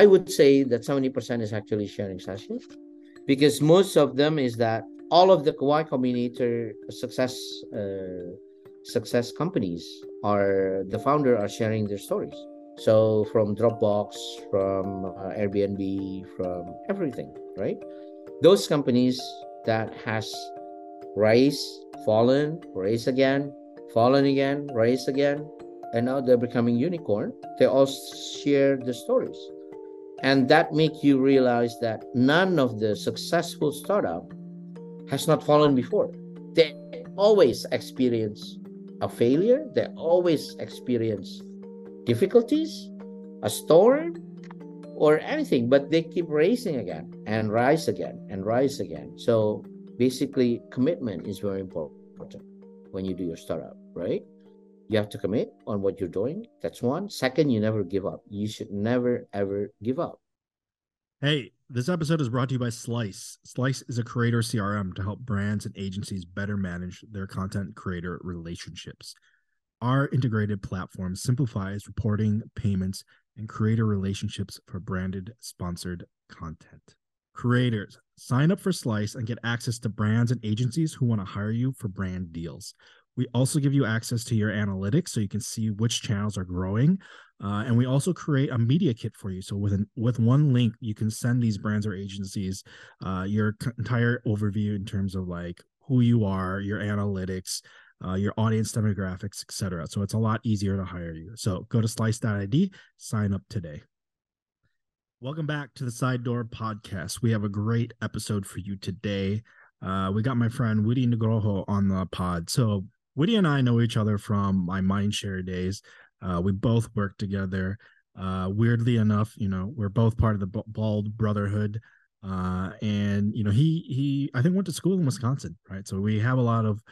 I would say that 70% is actually sharing sessions because most of them is that all of the Y Combinator success uh, success companies are the founder are sharing their stories. So from Dropbox, from uh, Airbnb, from everything, right? Those companies that has rise, fallen, rise again, fallen again, rise again, and now they're becoming unicorn. They all share the stories, and that make you realize that none of the successful startup has not fallen before. They always experience a failure. They always experience difficulties, a storm, or anything, but they keep raising again and rise again and rise again. So basically, commitment is very important when you do your startup, right? You have to commit on what you're doing. That's one. Second, you never give up. You should never, ever give up. Hey, this episode is brought to you by Slice. Slice is a creator CRM to help brands and agencies better manage their content creator relationships. Our integrated platform simplifies reporting, payments, and creator relationships for branded sponsored content. Creators, sign up for Slice and get access to brands and agencies who want to hire you for brand deals. We also give you access to your analytics so you can see which channels are growing. Uh, and we also create a media kit for you. So with an, with one link, you can send these brands or agencies uh, your entire overview in terms of like who you are, your analytics, uh, your audience demographics, etc. So it's a lot easier to hire you. So go to slice.id, sign up today. Welcome back to the Sidedoor Podcast. We have a great episode for you today. Uh, we got my friend Widi Nugroho on the pod. So Widi and I know each other from my Mindshare days. Uh, we both worked together. Uh, weirdly enough, you know, we're both part of the Bald Brotherhood. Uh, and you know, he he I think went to school in Wisconsin, right? So we have a lot of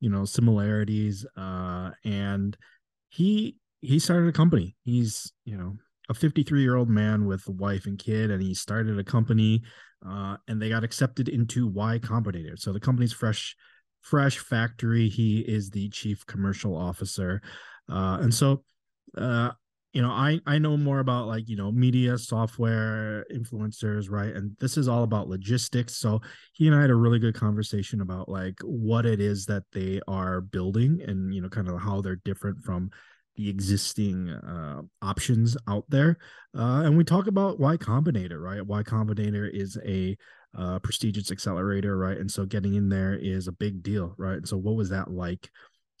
you know similarities. Uh, and he he started a company. He's you know a 53 year old man with a wife and kid, and he started a company. Uh, and they got accepted into Y Combinator. So the company's fresh fresh factory. He is the chief commercial officer. Uh, and so uh, you know i i know more about like you know media software influencers right? And this is all about logistics. So he and i had a really good conversation about like what it is that they are building and you know kind of how they're different from the existing uh, options out there. Uh, and we talk about Y Combinator right? Y Combinator is a uh, prestigious accelerator, right? And so getting in there is a big deal, right? And so what was that like?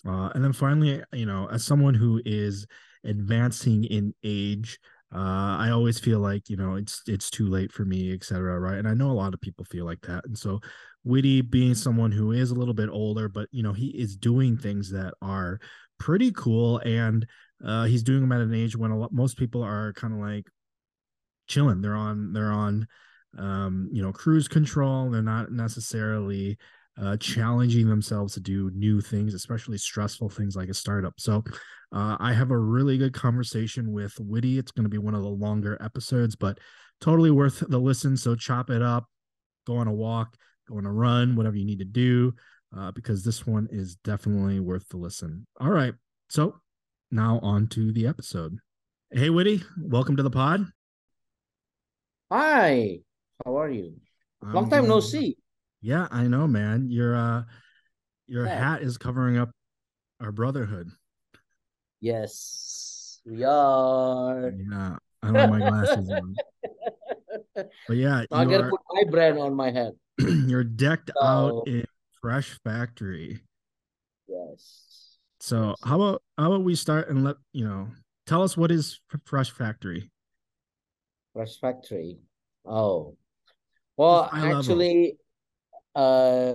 Uh, and then finally, you know, as someone who is advancing in age, uh, I always feel like you know it's it's too late for me, etc. Right? And I know a lot of people feel like that. And so, Widi being someone who is a little bit older, but you know he is doing things that are pretty cool, and uh, he's doing them at an age when a lot most people are kind of like chilling. They're on they're on um, you know, cruise control. They're not necessarily uh, challenging themselves to do new things, especially stressful things like a startup. So, uh, I have a really good conversation with Widi. It's going to be one of the longer episodes, but totally worth the listen. So, chop it up, go on a walk, go on a run, whatever you need to do, uh, because this one is definitely worth the listen. All right. So, now on to the episode. Hey, Widi, welcome to the pod. Hi. How are you? Long time no see. Yeah, I know, man. Your uh your yeah. hat is covering up our brotherhood. Yes, we are. Yeah, I don't have my glasses on. But yeah, I gotta are, put my brand on my head. you're decked so, out in fresh factory. Yes. So yes. how about how about we start and let you know tell us what is fresh factory. Fresh factory. Oh, well, actually, uh,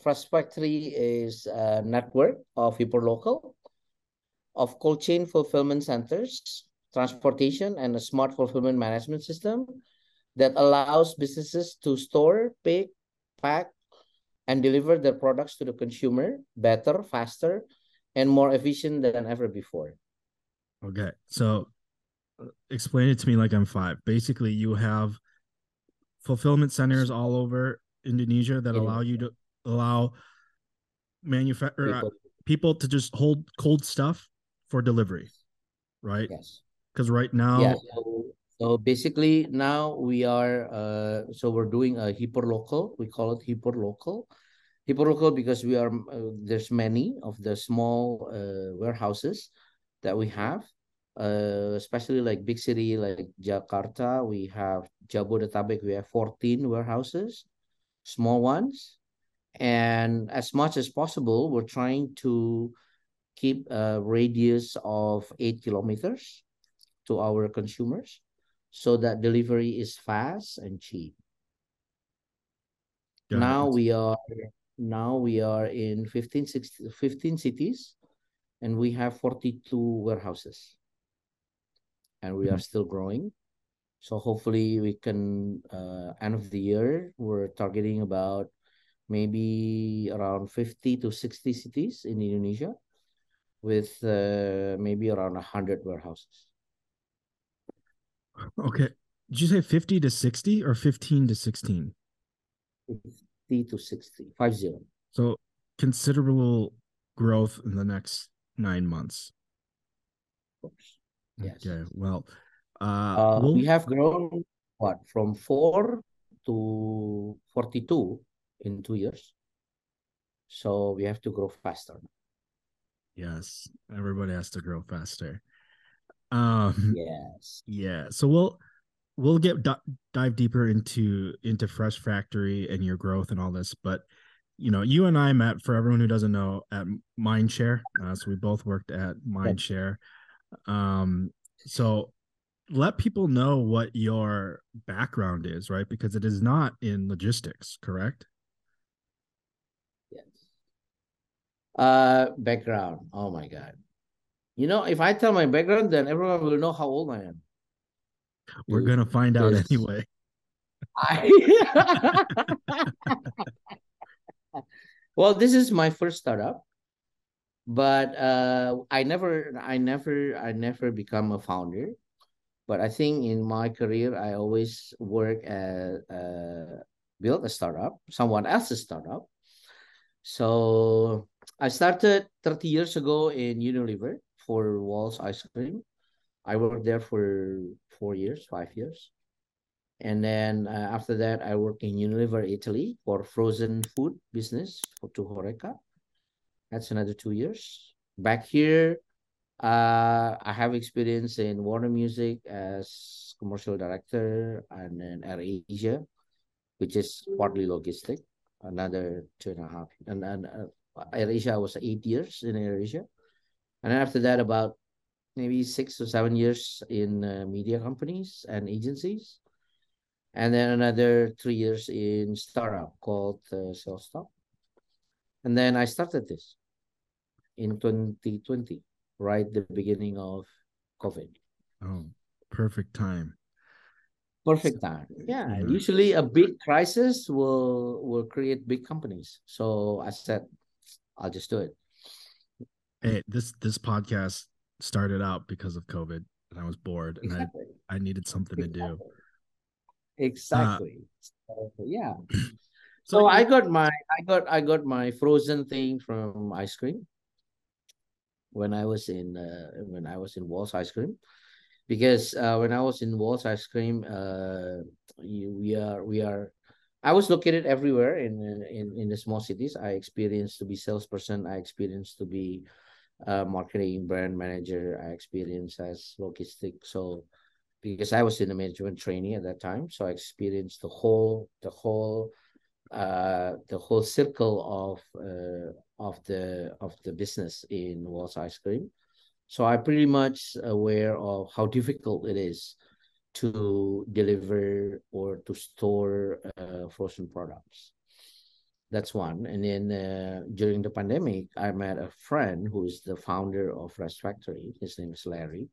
Fresh Factory is a network of hyperlocal, of cold chain fulfillment centers, transportation, and a smart fulfillment management system that allows businesses to store, pick, pack, and deliver their products to the consumer better, faster, and more efficient than ever before. Okay. So uh, explain it to me like I'm five. Basically, you have fulfillment centers all over Indonesia that allow you to allow manufacturer uh, people. people to just hold cold stuff for delivery, right? Yes. Because right now, yeah. So So basically now we are uh so we're doing a hyper local. We call it hyper local. Hyper local because we are uh, there's many of the small uh, warehouses that we have. Uh, especially like big city like Jakarta, we have Jabodetabek, we have 14 warehouses, small ones. And as much as possible, we're trying to keep a radius of eight kilometers to our consumers so that delivery is fast and cheap. Now we are now we are in 15, 16, 15 cities and we have 42 warehouses and we are Mhm. still growing so hopefully we can uh, end of the year we're targeting about maybe around 50 to 60 cities in indonesia with uh, maybe around 100 warehouses Okay. Did you say 50 to 60 or 15 to 16? 50 to 60 five zero So considerable growth in the next nine months. of course yes Okay. Well, uh, uh, we'll, we have grown what from 4 to 42 in two years so we have to grow faster yes, everybody has to grow faster. Um, yes yeah. So we'll we'll get di- dive deeper into into Fresh Factory and your growth and all this, but you know, you and I met for everyone who doesn't know at Mindshare. Uh, so we both worked at Mindshare. Um, so let people know what your background is, right? Because it is not in logistics, correct? Yes. Uh, background. Oh my God. You know, if I tell my background, then everyone will know how old I am. We're Dude, gonna find out anyway. I... well, this is my first startup, but uh, I never, I never, I never become a founder. But I think in my career, I always work at uh, build a startup, someone else's startup. So I started 30 years ago in Unilever for Walls Ice Cream. I worked there for four years, five years. And then uh, after that, I worked in Unilever Italy for frozen food business for to Horeca. That's another two years. Back here, uh, I have experience in Warner Music as commercial director and then Air Asia, which is partly logistic, another two and a half. And then uh, Air Asia, I was eight years in Air Asia. And then after that, about maybe six or seven years in uh, media companies and agencies. And then another three years in startup called uh. And then I started this in 2020, right the beginning of COVID. Oh, perfect time. Perfect time. Yeah, Yeah. usually a big crisis will will create big companies. So I said, I'll just do it. Hey, this this podcast started out because of COVID, and I was bored, and I Exactly. I needed something to do. Exactly. Uh, so, yeah. So, So I got my I got I got my frozen thing from ice cream when I was in uh, when I was in Walls Ice Cream, because uh, when I was in Walls Ice Cream, uh, we are we are. I was located everywhere in in in the small cities. I experienced to be salesperson. I experienced to be uh, marketing brand manager. I experienced as logistic. So because I was in the management training at that time, so I experienced the whole the whole uh the whole circle of uh of the of the business in Walls Ice Cream. So I'm pretty much aware of how difficult it is to deliver or to store uh, frozen products. That's one. And then uh, during the pandemic, I met a friend who is the founder of Fresh Factory. His name is Larry.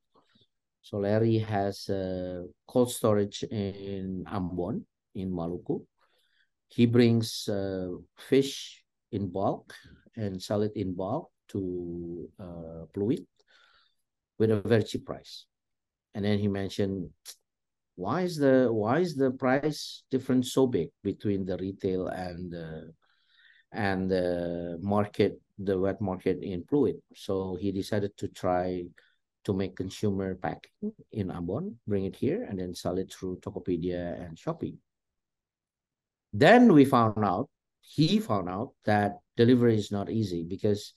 So Larry has a cold storage in Ambon in Maluku. He brings uh, fish in bulk and sell it in bulk to uh, Pluit with a very cheap price. And then he mentioned, why is the why is the price difference so big between the retail and the and the market, the wet market in Pluit? So he decided to try to make consumer packing in Ambon, bring it here, and then sell it through Tokopedia and Shopee. Then we found out, he found out that delivery is not easy because,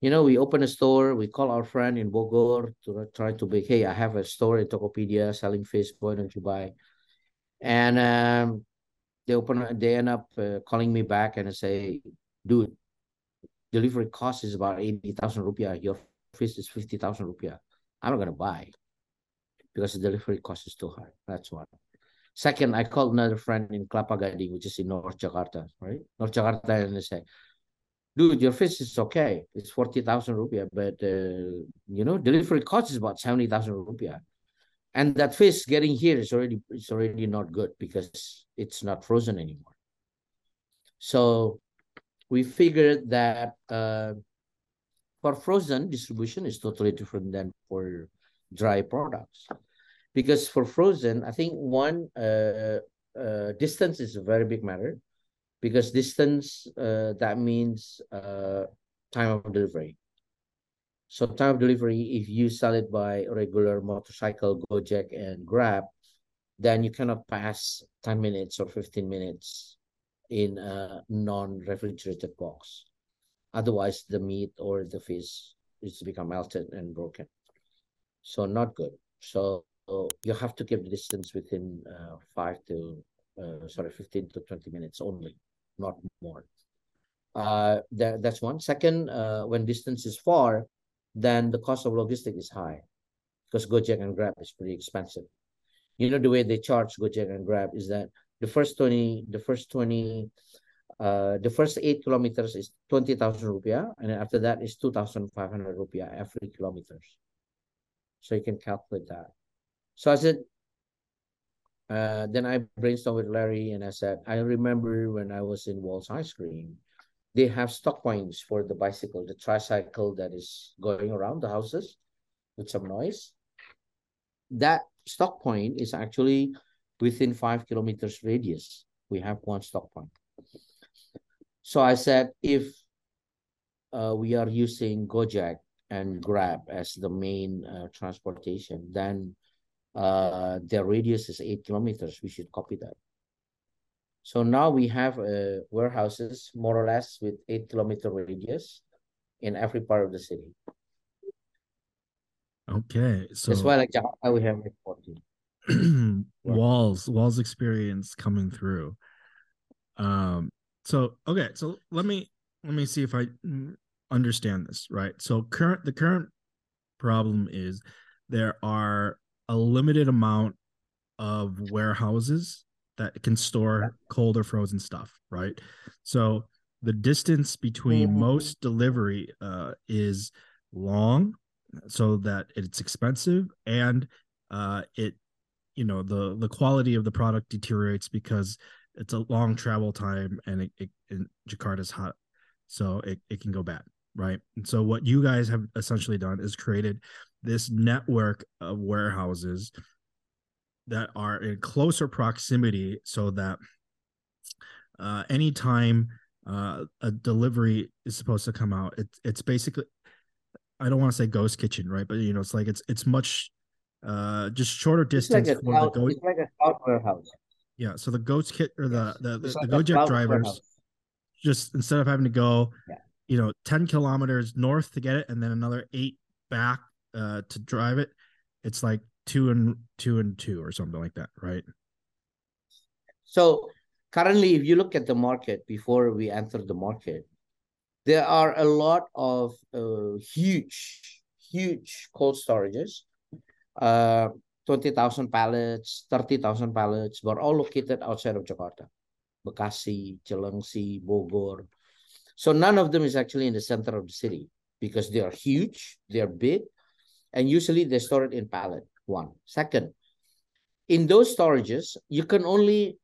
you know, we open a store, we call our friend in Bogor to try to be, hey, I have a store in Tokopedia selling fish, why don't you buy? And um, they open, they end up uh, calling me back and say, dude, delivery cost is about 80,000 rupiah. Your fish is 50,000 rupiah. I'm not going to buy because the delivery cost is too high. That's one. Second, I called another friend in Kelapa Gading, which is in North Jakarta, right? North Jakarta, and they say, dude, your fish is okay. It's 40,000 rupiah, but, uh, you know, delivery cost is about 70,000 rupiah. And that fish getting here is already, it's already not good because it's not frozen anymore. So we figured that uh, for frozen distribution is totally different than for dry products because for frozen, I think one uh, uh, distance is a very big matter because distance uh, that means uh, time of delivery. So time of delivery, if you sell it by regular motorcycle, Gojek and Grab, then you cannot pass 10 minutes or 15 minutes in a non-refrigerated box. Otherwise, the meat or the fish is become melted and broken. So not good. So so you have to keep the distance within uh, five to uh, sorry 15 to 20 minutes only not more. Uh that, that's one. Second uh when distance is far then the cost of logistic is high because gojek and grab is pretty expensive. You know the way they charge gojek and grab is that the first 20 the first 20 uh the first eight kilometers is 20,000 rupiah and after that is 2,500 rupiah every kilometers. So you can calculate that so I said, uh, then I brainstormed with Larry and I said, I remember when I was in Walls Ice Cream, they have stock points for the bicycle, the tricycle that is going around the houses with some noise. That stock point is actually within five kilometers radius. We have one stock point. So I said, if uh, we are using Gojek and Grab as the main uh, transportation, then uh, their radius is eight kilometers. We should copy that. So now we have uh, warehouses more or less with eight kilometer radius in every part of the city. Okay, so that's why like Jakarta we have reporting. walls, walls experience coming through. Um. So okay, so let me let me see if I understand this right. So current the current problem is there are a limited amount of warehouses that can store cold or frozen stuff, right? So the distance between mm-hmm. most delivery uh, is long, so that it's expensive, and uh, it, you know, the the quality of the product deteriorates because it's a long travel time, and it, it and Jakarta's hot, so it, it can go bad, right? And so what you guys have essentially done is created this network of warehouses that are in closer proximity so that uh, anytime uh, a delivery is supposed to come out, it, it's basically I don't want to say ghost kitchen, right? But you know, it's like it's it's much uh just shorter distance like a cloud, it's like a cloud warehouse. Yeah, so the ghost kit or the the, the, like the Gojek drivers warehouse. just instead of having to go, yeah. you know, ten kilometers north to get it, and then another eight back uh, to drive it, it's like two and two and two or something like that, right? So currently, if you look at the market before we enter the market, there are a lot of uh, huge, huge cold storages, uh, 20,000 pallets, 30,000 pallets, but all located outside of Jakarta, Bekasi, Cileungsi, Bogor. So none of them is actually in the center of the city because they are huge, they are big, and usually they store it in pallet, One second, in those storages, you can only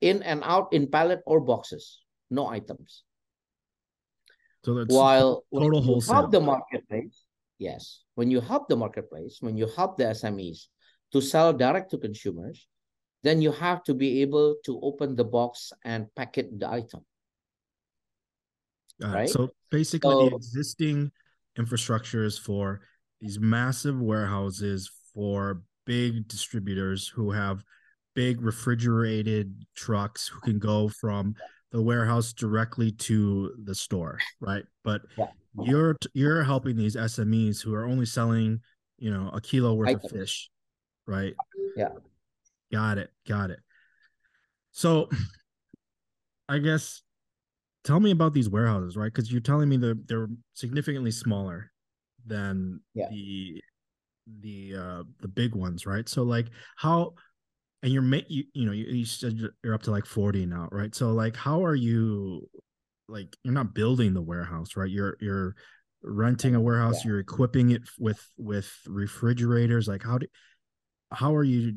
in and out in pallet or boxes, no items. So that's While total when wholesale. you help the marketplace, yes, when you help the marketplace, when you help the SMEs to sell direct to consumers, then you have to be able to open the box and packet the item. Uh, right. So basically, so, the existing infrastructure is for these massive warehouses for big distributors who have big refrigerated trucks who can go from the warehouse directly to the store, right? But Yeah. you're you're helping these SMEs who are only selling, you know, a kilo worth of fish, right? Yeah. Got it. Got it. So I guess tell me about these warehouses, right? Because you're telling me that they're significantly smaller than Yeah. the the uh the big ones, right? So like how and you're ma- you, you know you, you said you're- up to like 40 now, right? So like how are you like you're not building the warehouse, right? You're you're renting a warehouse, Yeah. you're equipping it with with refrigerators. Like how do how are you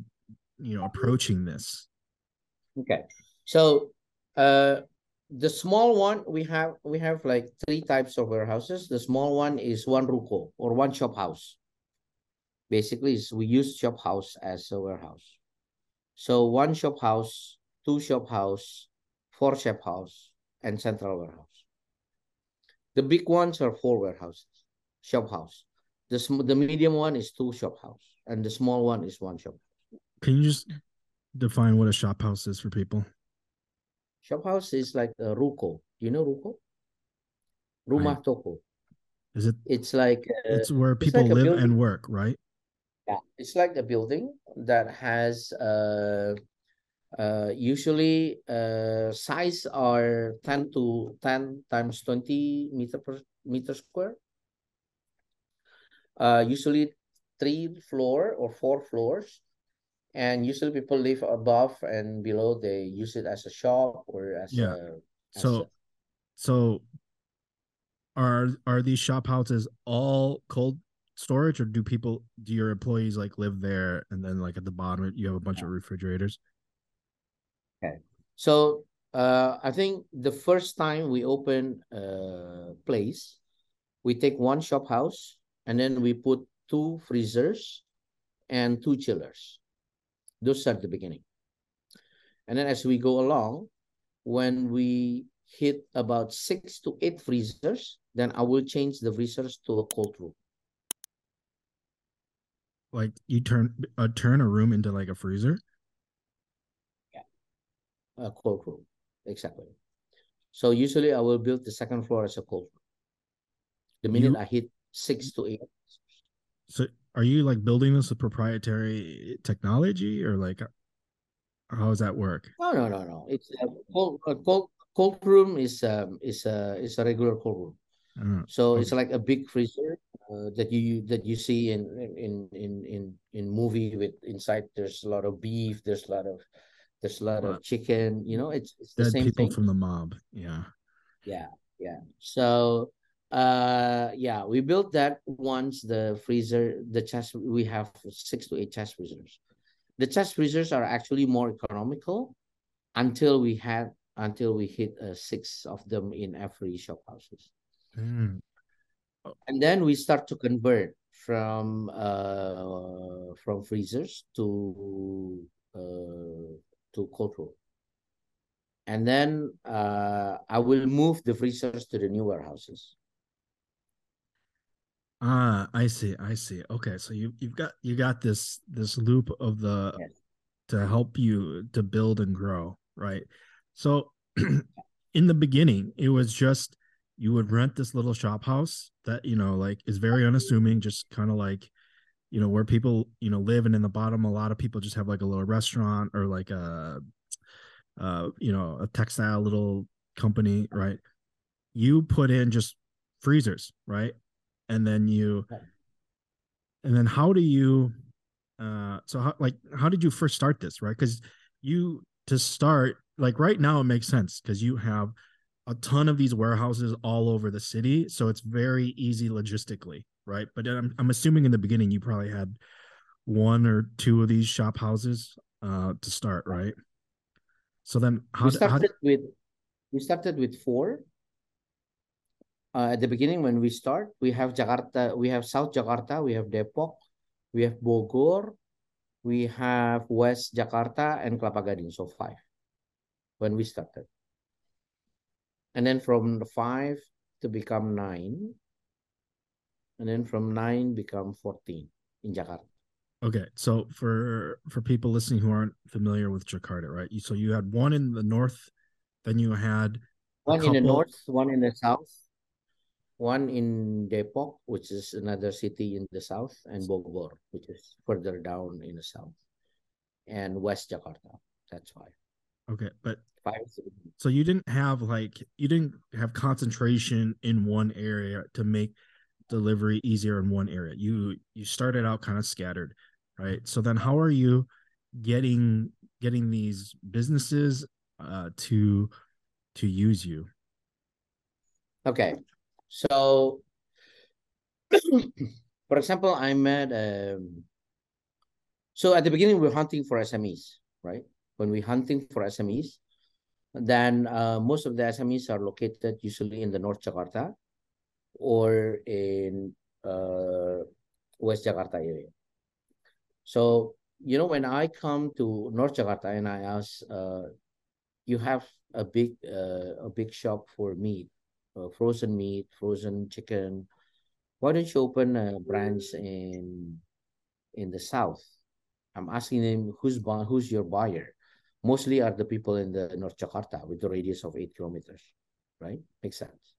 you know approaching this? Okay. So uh the small one we have we have like three types of warehouses. The small one is one ruko or one shop house. Basically, we use shop house as a warehouse. So one shop house, two shop house, four shop house, and central warehouse. The big ones are four warehouses, shop house. The the medium one is two shop house, and the small one is one shop. Can you just define what a shop house is for people? Shop house is like a ruko. You know ruko? Rumah toko. Is it It's like uh, it's where it's people like live and work, right? yeah, it's like a building that has uh uh usually uh size are 10 to 10 times 20 meter per meter square. Uh usually three floor or four floors. And usually people live above and below. They use it as a shop or as Yeah. a as So a- so are are these shop houses all cold storage or do people do your employees like live there and then like at the bottom you have a bunch of refrigerators? Okay so uh, I think the first time we open a place, we take one shop house and then we put two freezers and two chillers. Those are the beginning. And then as we go along, when we hit about six to eight freezers, then I will change the freezers to a cold room. Like you turn uh, turn a room into like a freezer? Yeah. A cold room, exactly. So usually I will build the second floor as a cold room. The minute You- I hit six to eight So are you like building this with proprietary technology or like how does that work? No, no, no, no. It's a cold, a cold, cold room is um is a is a regular cold room. Uh, So it's like a big freezer uh, that you that you see in in in in in movie with inside. There's a lot of beef. There's a lot of there's a lot Wow. of chicken. You know, it's it's the dead same people thing. from the mob. Yeah. Yeah, yeah. So uh yeah, we built that once the freezer, the chest we have six to eight chest freezers. The chest freezers are actually more economical until we had until we hit uh, six of them in every shop houses. Mm. And then we start to convert from uh from freezers to uh to cold room. And then uh I will move the freezers to the new warehouses. Ah, I see. I see. Okay, so you you've got you got this this loop of the Yes. to help you to build and grow, right? So in the beginning, it was just you would rent this little shop house that you know like is very unassuming, just kind of like you know where people you know live, and in the bottom, a lot of people just have like a little restaurant or like a uh you know a textile little company, right? You put in just freezers, right? And then you and then how do you uh so how like how did you first start this right? Because you to start like right now it makes sense because you have a ton of these warehouses all over the city so it's very easy logistically right? But i'm, I'm assuming in the beginning you probably had one or two of these shop houses uh to start right? So then how, we how started did, with we started with four. Uh, at the beginning, when we start, we have Jakarta, we have South Jakarta, we have Depok, we have Bogor, we have West Jakarta, and Kelapa Gading. So five when we started. And then from the five to become nine. and then from nine become 14 in Jakarta. Okay, so for for people listening who aren't familiar with Jakarta, right? You, so you had one in the north, then you had one couple... in the north, one in the south, one in Depok, which is another city in the south, and Bogor, which is further down in the south, and West Jakarta. That's why. Okay, but so you didn't have like you didn't have concentration in one area to make delivery easier in one area. You you started out kind of scattered, right? So then how are you getting getting these businesses uh to to use you? Okay. So for example, I met um so at the beginning we we're hunting for SMEs, right? When we're hunting for SMEs, then uh, most of the SMEs are located usually in the North Jakarta or in uh, West Jakarta area. So, you know, when I come to North Jakarta and I ask, uh, you have a big uh, a big shop for meat, uh, frozen meat, frozen chicken. Why don't you open a branch in in the south? I'm asking them who's who's your buyer mostly are the people in the North Jakarta with the radius of eight kilometers, right? Makes sense.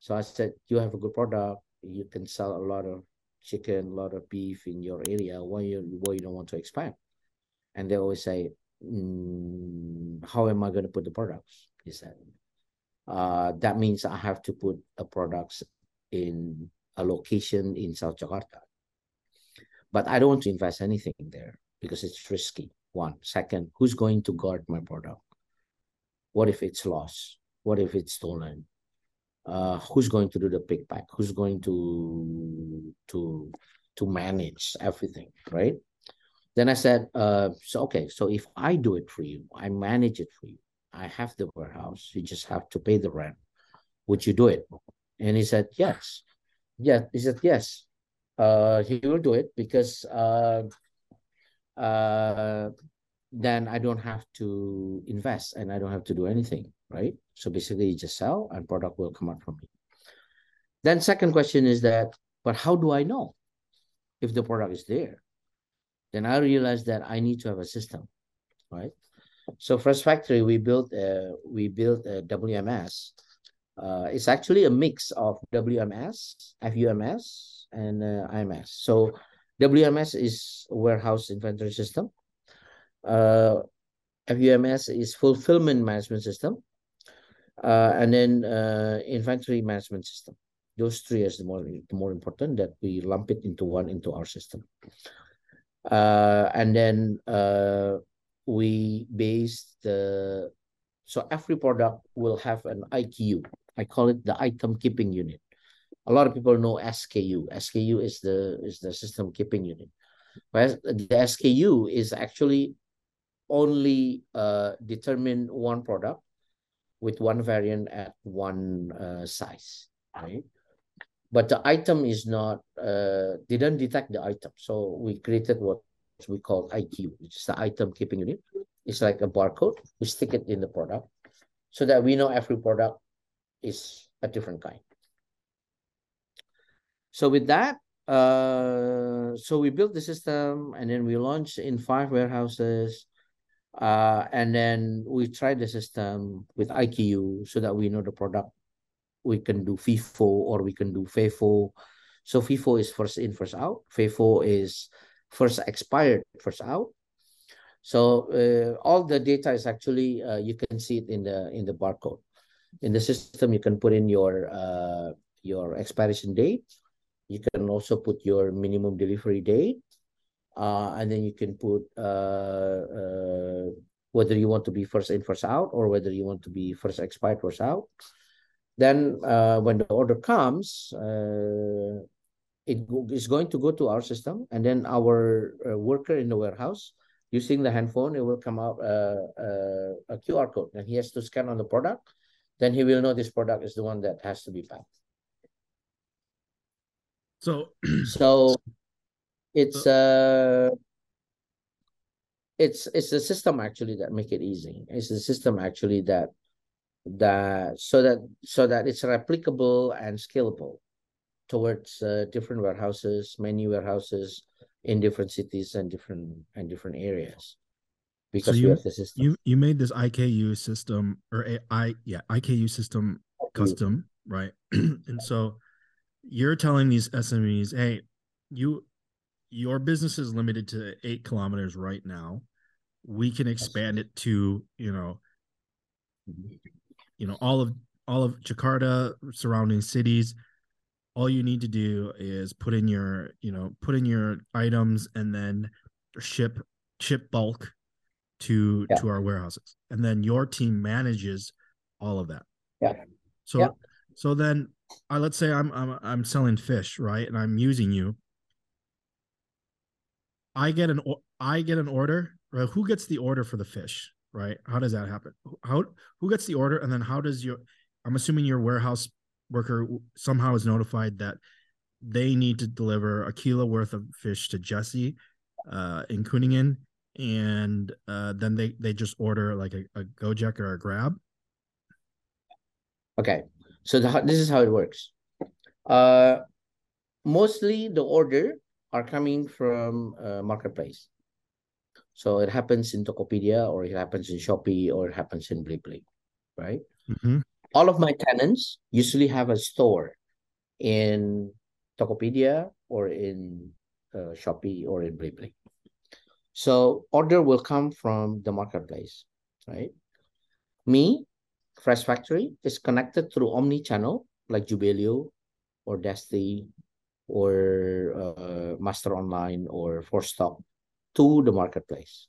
So I said, you have a good product. You can sell a lot of chicken, a lot of beef in your area. Why you why you don't want to expand? And they always say, mm, how am I going to put the products? He said, uh, that means I have to put a products in a location in South Jakarta. But I don't want to invest anything there because it's risky. One. Second, who's going to guard my product? What if it's lost? What if it's stolen? Uh, who's going to do the pick pack? Who's going to to to manage everything, right? Then I said, uh, so okay, so if I do it for you, I manage it for you. I have the warehouse. You just have to pay the rent. Would you do it? And he said, yes. Yeah, he said, yes. Uh, he will do it because uh, uh, then I don't have to invest and I don't have to do anything, right? So basically you just sell and product will come out from me. Then second question is that, but how do I know if the product is there? Then I realized that I need to have a system, right? So Fresh Factory, we built a, we built a WMS. Uh, it's actually a mix of WMS, FUMS, and uh, IMS. So WMS is warehouse inventory system. Uh, FUMS is fulfillment management system. Uh, and then uh, inventory management system. Those three is the more the more important that we lump it into one into our system. Uh, and then uh, we base the so every product will have an IQ. I call it the item keeping unit a lot of people know SKU. SKU is the is the system keeping unit. Whereas the SKU is actually only uh, determine one product with one variant at one uh, size, right? But the item is not, uh, didn't detect the item. So we created what we call IQ, which is the item keeping unit. It's like a barcode. We stick it in the product so that we know every product is a different kind. So with that, uh, so we built the system and then we launched in five warehouses. Uh, and then we tried the system with IQ so that we know the product. We can do FIFO or we can do FEFO. So FIFO is first in, first out. FEFO is first expired, first out. So uh, all the data is actually uh, you can see it in the in the barcode. In the system, you can put in your uh, your expiration date, you can also put your minimum delivery date. Uh, and then you can put uh, uh, whether you want to be first in, first out, or whether you want to be first expired, first out. Then when the order comes, it is going to go to our system, and then our uh, worker in the warehouse using the handphone, it will come out uh, uh, a QR code, and he has to scan on the product. Then he will know this product is the one that has to be packed. So so it's uh it's it's the system actually that make it easy. It's the system actually that that so that so that it's replicable and scalable. Towards uh, different warehouses, many warehouses in different cities and different and different areas because so you, we have the system. You you made this IKU system or a, I yeah IKU system custom right, and so you're telling these SMEs, hey, you your business is limited to eight kilometers right now. We can expand it to you know, mm-hmm. you know all of all of Jakarta surrounding cities all you need to do is put in your you know put in your items and then ship ship bulk to yeah. to our warehouses. And then your team manages all of that. Yeah. So yeah. so then I let's say I'm I'm I'm selling fish right and I'm using you. I get an I get an order right? Who gets the order for the fish right? How does that happen? How who gets the order and then how does your I'm assuming your warehouse worker somehow is notified that they need to deliver a kilo worth of fish to Jesse uh, in Kuningan, and uh, then they they just order like a, a Gojek or a Grab. Okay, so the, this is how it works. Uh, mostly the order are coming from uh, marketplace. So it happens in Tokopedia, or it happens in Shopee, or it happens in Blibli, right? Mm-hmm all of my tenants usually have a store in Tokopedia or in uh, Shopee or in Blibli. So order will come from the marketplace, right? Me, Fresh Factory, is connected through omni-channel like Jubelio or Desty or uh, Master Online or Forstok to the marketplace.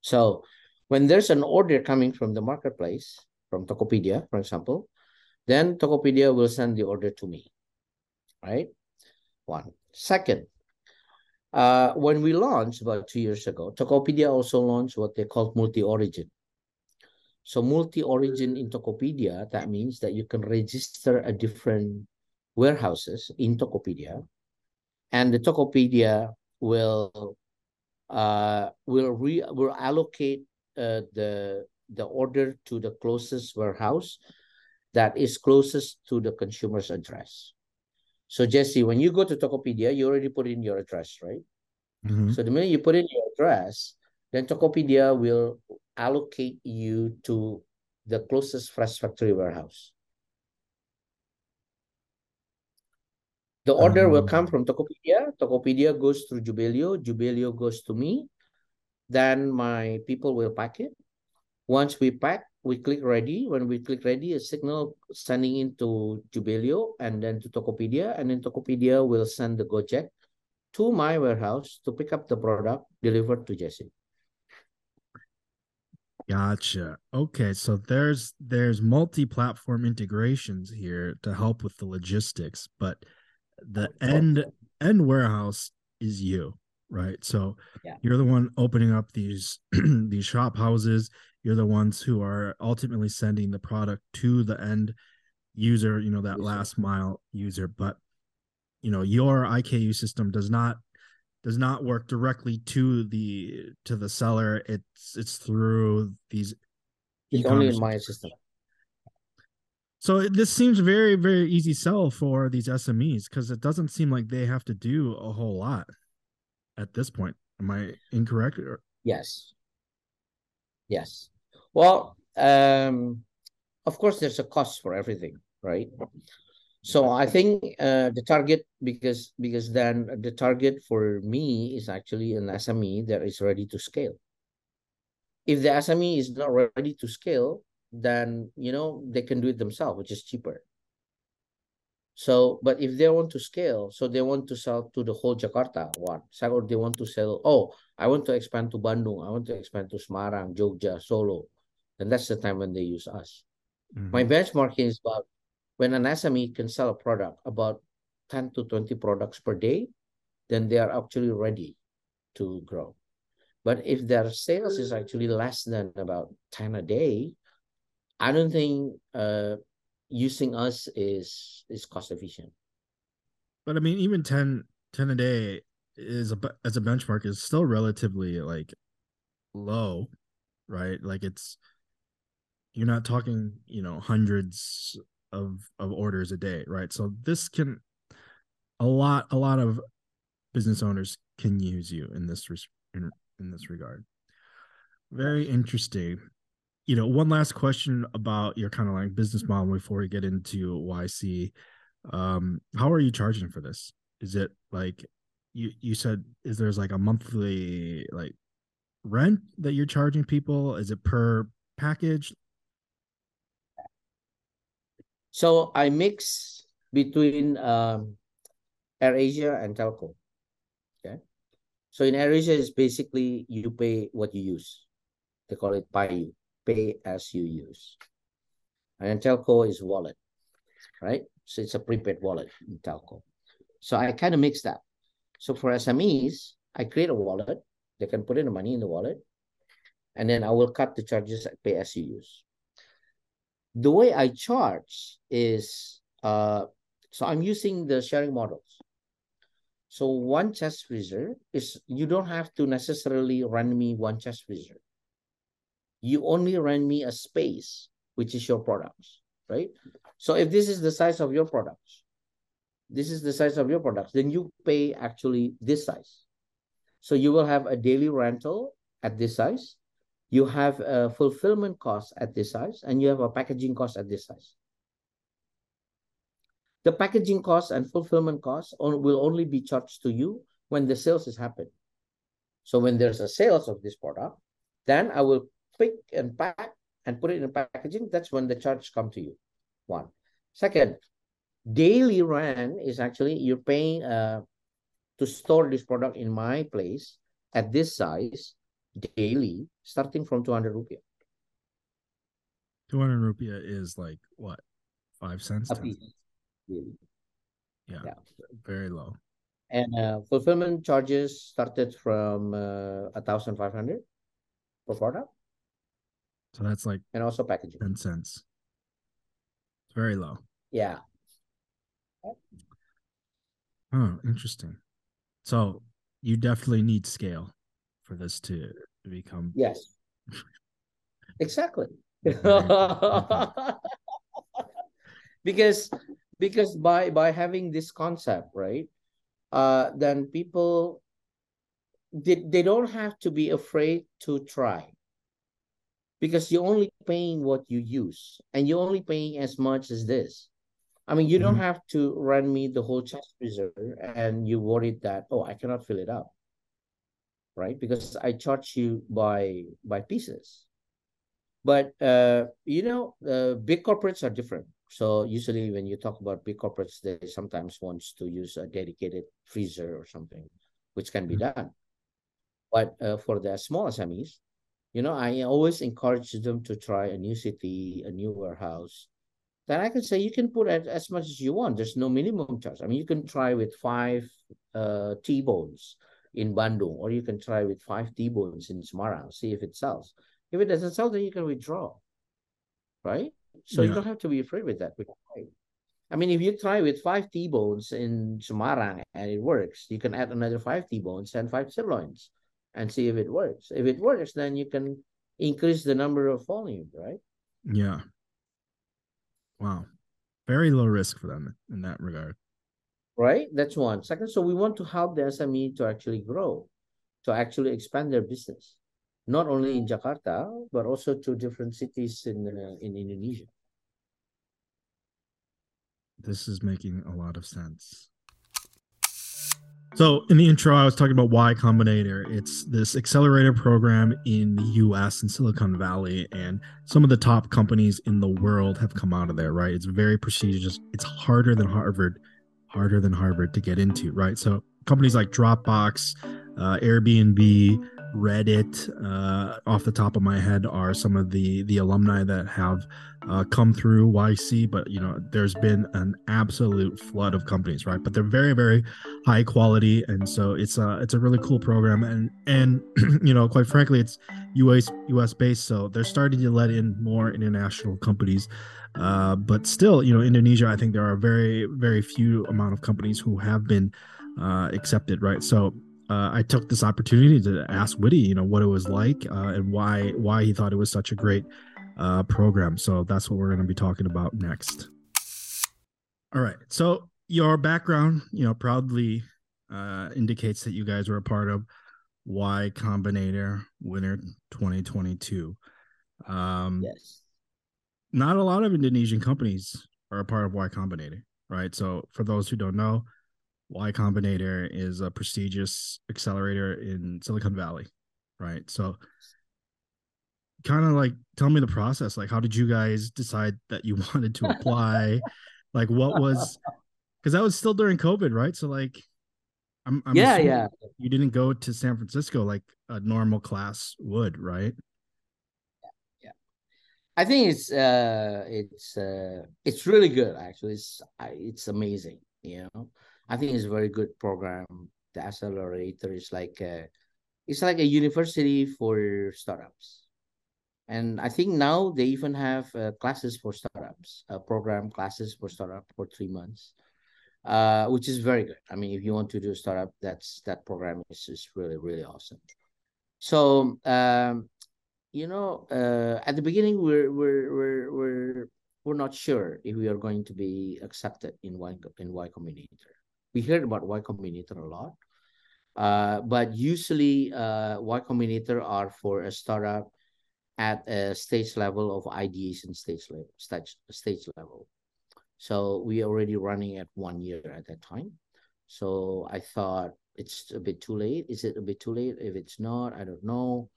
So when there's an order coming from the marketplace, from Tokopedia, for example, then Tokopedia will send the order to me, right? One. Second, uh, when we launched about two years ago, Tokopedia also launched what they called multi-origin. So multi-origin in Tokopedia, that means that you can register a different warehouses in Tokopedia, and the Tokopedia will uh, will re will allocate uh, the the order to the closest warehouse that is closest to the consumer's address. So Jesse, when you go to Tokopedia, you already put in your address, right? Mm-hmm. So the minute you put in your address, then Tokopedia will allocate you to the closest fresh factory warehouse. The order um, will come from Tokopedia. Tokopedia goes through Jubelio. Jubelio goes to me. Then my people will pack it. Once we pack, we click ready. When we click ready, a signal sending into Jubelio and then to Tokopedia. And then Tokopedia will send the Gojek to my warehouse to pick up the product delivered to Jesse. Gotcha. Okay, so there's there's multi-platform integrations here to help with the logistics, but the end end warehouse is you, right? So yeah. you're the one opening up these these shop houses. You're the ones who are ultimately sending the product to the end user you know that last mile user. But you know your iku system does not does not work directly to the to the seller. It's it's through these it's only in my system. So this seems very very easy sell for these smes because it doesn't seem like they have to do a whole lot at this point am i incorrect yes yes well, um, of course, there's a cost for everything, right? So I think uh, the target because because then the target for me is actually an SME that is ready to scale. If the SME is not ready to scale, then you know they can do it themselves, which is cheaper. So, but if they want to scale, so they want to sell to the whole Jakarta, one, or they want to sell, oh, I want to expand to Bandung, I want to expand to Semarang, Jogja, Solo, and that's the time when they use us. Mm-hmm. My benchmarking is about when an SME can sell a product about 10 to 20 products per day, then they are actually ready to grow. But if their sales is actually less than about 10 a day, I don't think uh, using us is is cost efficient. But I mean, even 10, 10 a day is a as a benchmark is still relatively like low, right? Like it's you're not talking you know hundreds of of orders a day, right? So this can a lot a lot of business owners can use you in this in, in this regard. Very interesting. You know, one last question about your kind of like business model before we get into YC. Um, how are you charging for this? Is it like you you said is there's like a monthly like rent that you're charging people? Is it per package? So I mix between um, AirAsia and telco. Okay. So in AirAsia is basically you pay what you use. They call it pay you, pay as you use. And telco is wallet, right? So it's a prepaid wallet in telco. So I kind of mix that. So for SMEs, I create a wallet. They can put in the money in the wallet. And then I will cut the charges at pay as you use. The way I charge is, uh, so I'm using the sharing models. So one chest freezer is, you don't have to necessarily run me one chest freezer. You only rent me a space, which is your products, right? So if this is the size of your products, this is the size of your products, then you pay actually this size. So you will have a daily rental at this size. You have a fulfillment cost at this size, and you have a packaging cost at this size. The packaging cost and fulfillment costs on, will only be charged to you when the sales is happening. So when there's a sales of this product, then I will pick and pack and put it in packaging. That's when the charge come to you. One. Second, daily rent is actually you're paying uh, to store this product in my place at this size daily, starting from 200 rupiah. 200 rupiah is like what? Five cents? A piece. Really. Yeah, yeah. Very low. And uh, fulfillment charges started from uh, 1,500 per product. So that's like and also packaging. 10 cents. It's very low. Yeah. Oh, interesting. So you definitely need scale for this to become. Yes. exactly. because because by by having this concept, right? Uh, then people they, they don't have to be afraid to try because you're only paying what you use and you're only paying as much as this I mean, you mm-hmm. don't have to run me the whole chest freezer and you worried that, oh, I cannot fill it up. Right? Because I charge you by by pieces. But uh, you know, uh, big corporates are different. So usually when you talk about big corporates, they sometimes wants to use a dedicated freezer or something, which can be mm-hmm. done. But uh, for the small SMEs, you know, I always encourage them to try a new city, a new warehouse, then I can say you can put as, as much as you want. There's no minimum charge. I mean, you can try with five uh, T-bones in Bandung, or you can try with five T-bones in Semarang, see if it sells. If it doesn't sell, then you can withdraw, right? So yeah. you don't have to be afraid with that. I mean, if you try with five T-bones in Semarang and it works, you can add another five T-bones and five sirloins and see if it works. If it works, then you can increase the number of volume, right? Yeah. Wow. Very low risk for them in that regard. Right? That's one. Second, so we want to help the SME to actually grow, to actually expand their business, not only in Jakarta, but also to different cities in, uh, in Indonesia. This is making a lot of sense. So in the intro, I was talking about Y Combinator. It's this accelerator program in the US in Silicon Valley, and some of the top companies in the world have come out of there, right? It's very prestigious. It's harder than Harvard, harder than Harvard to get into, right? So companies like Dropbox, uh, Airbnb, Reddit, uh, off the top of my head, are some of the the alumni that have uh, come through YC. But you know, there's been an absolute flood of companies, right? But they're very, very high quality, and so it's a it's a really cool program. And and you know, quite frankly, it's US US based, so they're starting to let in more international companies. Uh, but still, you know, Indonesia, I think there are very, very few amount of companies who have been uh, accepted, right? So uh, I took this opportunity to ask Widi, you know, what it was like uh, and why why he thought it was such a great uh, program. So that's what we're going to be talking about next. All right. So your background, you know, proudly uh, indicates that you guys were a part of Y Combinator Winter 2022. Um, yes. Not a lot of Indonesian companies are a part of Y Combinator, right? So for those who don't know, Y Combinator is a prestigious accelerator in Silicon Valley, right? So kind of like tell me the process. Like, how did you guys decide that you wanted to apply? like, what was because that was still during COVID, right? So like, I'm, I'm yeah, yeah. You didn't go to San Francisco like a normal class would, right? Yeah, I think it's uh, it's uh, it's really good. Actually, it's it's amazing. You know, I think it's a very good program. The accelerator is like a, it's like a university for startups and I think now they even have uh, classes for startups, uh, program classes for startup for three months, uh, which is very good. I mean, if you want to do a startup, that's that program is, is really really awesome. So um, you know, uh, at the beginning, we're we're we're we're we're not sure if we are going to be accepted in Y in Y Combinator. We heard about Y Combinator a lot, uh, but usually uh, Y Combinator are for a startup at a stage level of ideation stage stage stage level. So we already running at one year at that time. So I thought it's a bit too late. Is it a bit too late? If it's not, I don't know.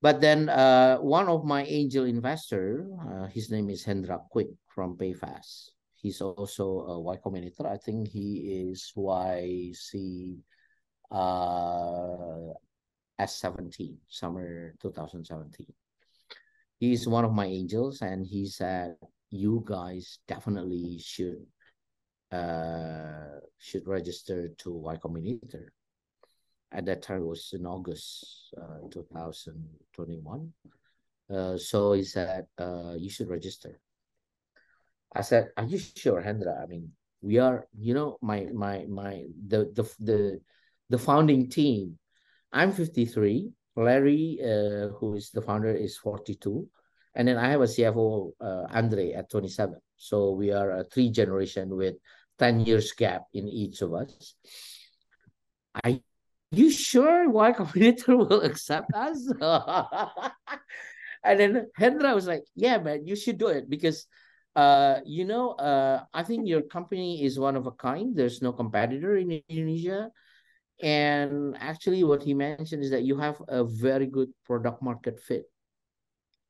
But then uh, one of my angel investor, uh, his name is Hendra Kwik from Payfazz. He's also a Y Combinator. I think he is YC uh, S17, summer 2017. He's one of my angels, and he said, "You guys definitely should uh should register to Y Combinator." At that time, it was in August uh, 2021. Uh, so he said, uh, "You should register." I said, "Are you sure, Hendra? I mean, we are, you know, my my my the the the the founding team I'm 53. Larry, uh, who is the founder, is 42. And then I have a CFO, uh, Andre, at 27. So we are a three generation with 10 years gap in each of us. Are you sure Y Combinator will accept us? and then Hendra was like, yeah, man, you should do it because uh, you know, uh, I think your company is one of a kind. There's no competitor in Indonesia. And actually, what he mentioned is that you have a very good product market fit.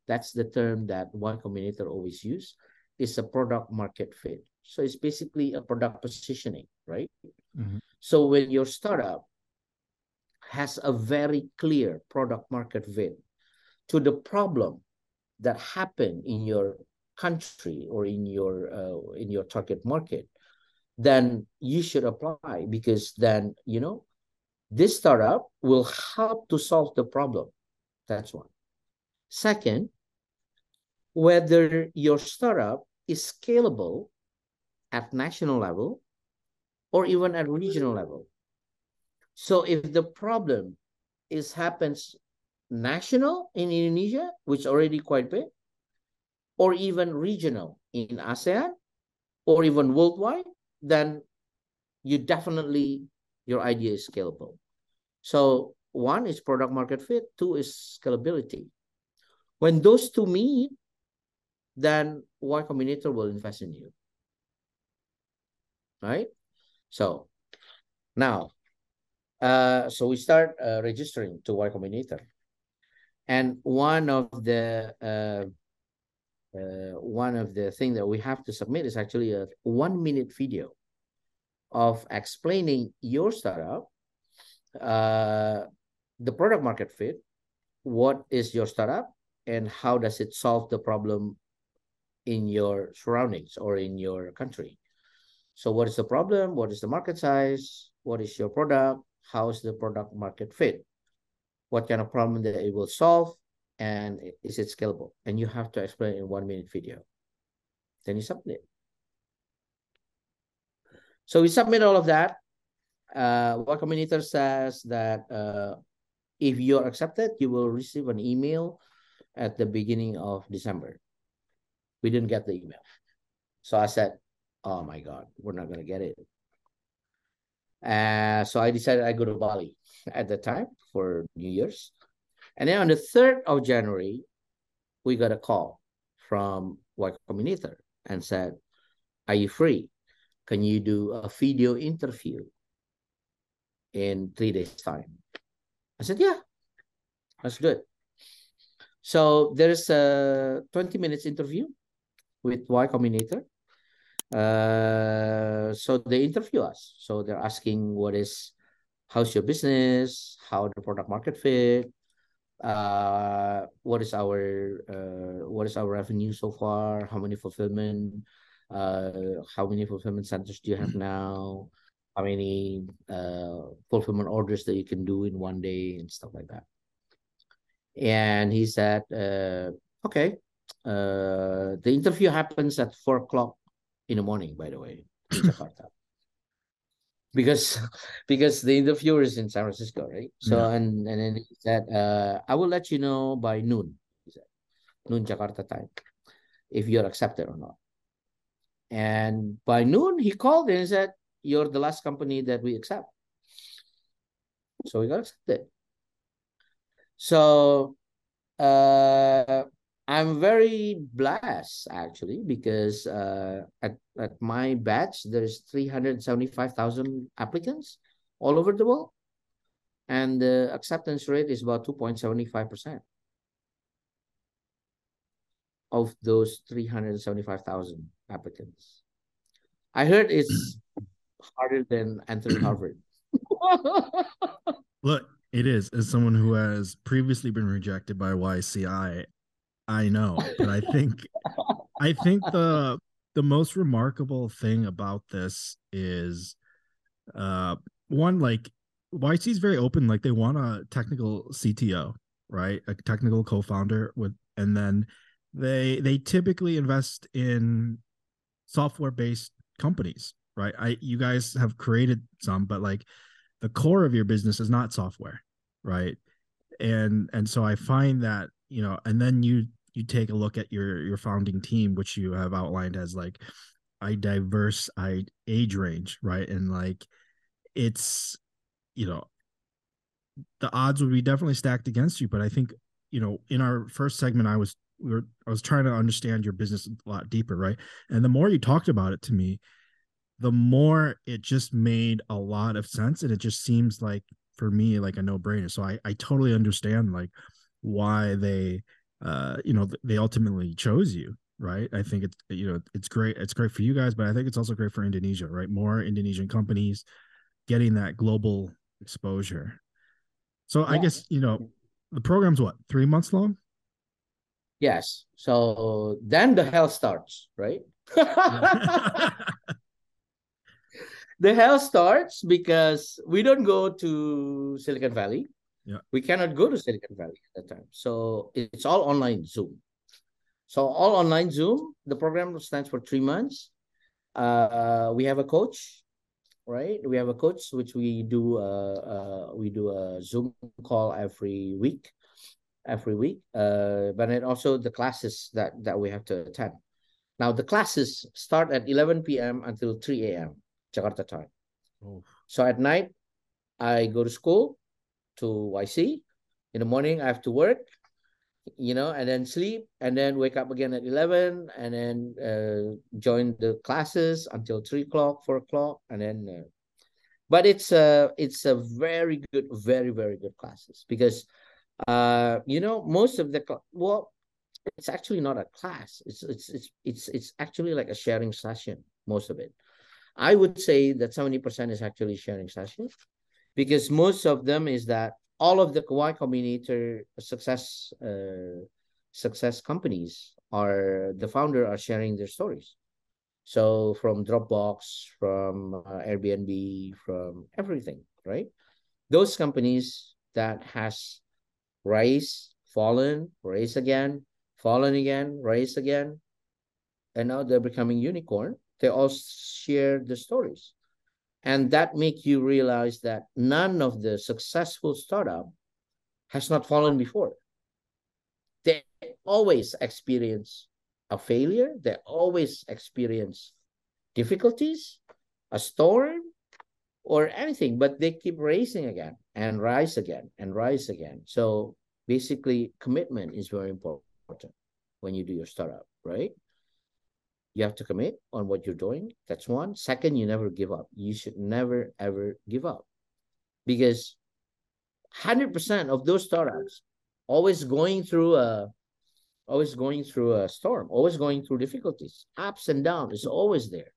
That's the term that one Combinator always use. It's a product market fit. So it's basically a product positioning, right? Mm-hmm. So when your startup has a very clear product market fit to the problem that happen in your country or in your uh, in your target market, then you should apply because then you know this startup will help to solve the problem. That's one. Second, whether your startup is scalable at national level or even at regional level. So if the problem is happens national in Indonesia, which already quite big, or even regional in ASEAN, or even worldwide, then you definitely your idea is scalable. So one is product market fit, two is scalability. When those two meet, then Y Combinator will invest in you. Right? So now, uh, so we start uh, registering to Y Combinator. And one of the uh, uh, one of the things that we have to submit is actually a one minute video of explaining your startup, uh, the product market fit, what is your startup, and how does it solve the problem in your surroundings or in your country. So what is the problem? What is the market size? What is your product? How is the product market fit? What kind of problem that it will solve? And is it scalable? And you have to explain in one minute video. Then you submit it. So we submit all of that. Uh, Y Combinator says that uh, if you're accepted, you will receive an email at the beginning of December. We didn't get the email. So I said, oh my God, we're not going to get it. Uh, so I decided I go to Bali at the time for New Year's. And then on the 3rd of January, we got a call from Y Combinator and said, Are you free? Can you do a video interview in three days' time? I said, Yeah, that's good. So there's a 20 minutes interview with Y Combinator. Uh, so they interview us. So they're asking what is, how's your business? How the product market fit? Uh, what is our uh, what is our revenue so far? How many fulfillment? Uh, how many fulfillment centers do you have now? How many uh fulfillment orders that you can do in one day and stuff like that. And he said, uh, okay, uh, the interview happens at four o'clock in the morning, by the way, in Jakarta. Because because the interviewer is in San Francisco, right? So Yeah. and and then he said, uh, I will let you know by noon. He said, noon Jakarta time, if you're accepted or not. And by noon, he called and said, You're the last company that we accept. So we got accepted. So uh I'm very blessed actually because uh at, at my batch there's 375,000 applicants all over the world and the acceptance rate is about 2.75% of those 375,000 applicants. I heard it's harder than entering Harvard. Look, it is. As someone who has previously been rejected by YCI, I know. But I think I think the the most remarkable thing about this is uh one like YC is very open, like they want a technical CTO, right? A technical co-founder with and then they they typically invest in software based companies, right? I you guys have created some, but like the core of your business is not software right and and so i find that you know and then you you take a look at your your founding team which you have outlined as like a diverse I, age range right? And like it's you know the odds would be definitely stacked against you but i think you know in our first segment i was we were i was trying to understand your business a lot deeper right? And the more you talked about it to me the more it just made a lot of sense and it just seems like for me like a no-brainer. So i i totally understand like why they uh you know they ultimately chose you right i think it's you know it's great it's great for you guys but i think it's also great for indonesia right more indonesian companies getting that global exposure so i guess you know the program's what three months long Yes. So then the hell starts, right? the hell starts because we don't go to Silicon Valley. Yeah. We cannot go to Silicon Valley at that time. So it's all online Zoom. So all online Zoom. The program stands for three months. Uh, we have a coach, right? We have a coach which we do. Uh, uh, we do a Zoom call every week, every week. Uh, but then also the classes that that we have to attend. Now the classes start at 11 p.m. until 3 a.m. Jakarta time. oh, So at night, I go to school to YC. In the morning, I have to work, you know, and then sleep, and then wake up again at 11, and then uh, join the classes until 3 o'clock, 4 o'clock, and then. Uh, but it's a it's a very good, very very good classes because, uh, you know, most of the well, it's actually not a class. It's it's it's it's it's actually like a sharing session. Most of it. I would say that 70% is actually sharing sessions because most of them is that all of the Y Combinator success uh, success companies are the founder are sharing their stories. So from Dropbox, from uh, Airbnb, from everything, right? Those companies that has rise, fallen, rise again, fallen again, rise again, and now they're becoming unicorn they all share the stories and that make you realize that none of the successful startup has not fallen before they always experience a failure they always experience difficulties, a storm, or anything, but they keep raising again and rise again and rise again. So basically, commitment is very important when you do your startup, right? You have to commit on what you're doing. That's one. Second, you never give up. You should never, ever give up because 100% of those startups always going through a always going through a storm always going through difficulties ups and downs is always there